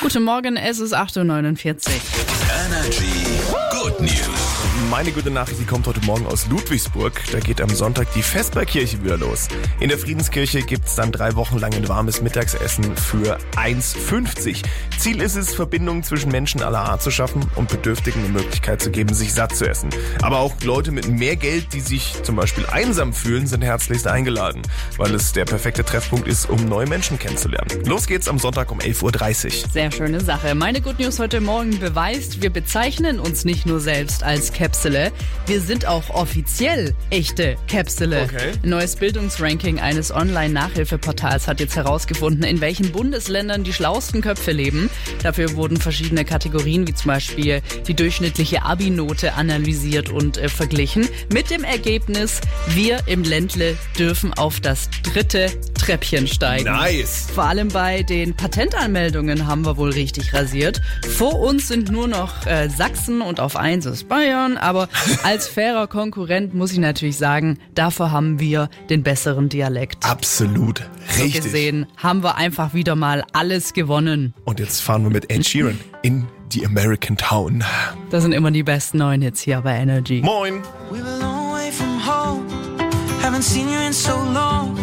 Guten Morgen, es ist 8.49 Uhr. Energy Good News. Meine gute Nachricht, die kommt heute Morgen aus Ludwigsburg. Da geht am Sonntag die Vesperkirche wieder los. In der Friedenskirche gibt's dann drei Wochen lang ein warmes Mittagsessen für 1,50. Ziel ist es, Verbindungen zwischen Menschen aller Art zu schaffen und Bedürftigen die Möglichkeit zu geben, sich satt zu essen. Aber auch Leute mit mehr Geld, die sich zum Beispiel einsam fühlen, sind herzlichst eingeladen, weil es der perfekte Treffpunkt ist, um neue Menschen kennenzulernen. Los geht's am Sonntag um 11.30 Uhr. Sehr schöne Sache. Meine Good News heute Morgen beweist, wir bezeichnen uns nicht nur selbst als Käpsele, wir sind auch offiziell echte Käpsele. Okay. Ein neues Bildungsranking eines Online-Nachhilfeportals hat jetzt herausgefunden, in welchen Bundesländern die schlauesten Köpfe leben. Dafür wurden verschiedene Kategorien, wie zum Beispiel die durchschnittliche Abi-Note analysiert und äh, verglichen. Mit dem Ergebnis, wir im Ländle dürfen auf das dritte Treppchen steigen. Nice. Vor allem bei den Patentanmeldungen haben wir wohl richtig rasiert. Vor uns sind nur noch äh, Sachsen und auf eins ist Bayern. Aber als fairer Konkurrent muss ich natürlich sagen, dafür haben wir den besseren Dialekt. Absolut So richtig. gesehen haben wir einfach wieder mal alles gewonnen. Und jetzt fahren wir mit Ed Sheeran in die American Town. Das sind immer die besten neuen Hits hier bei Energy. Moin. We're a long way from home. Haven't seen you in so long.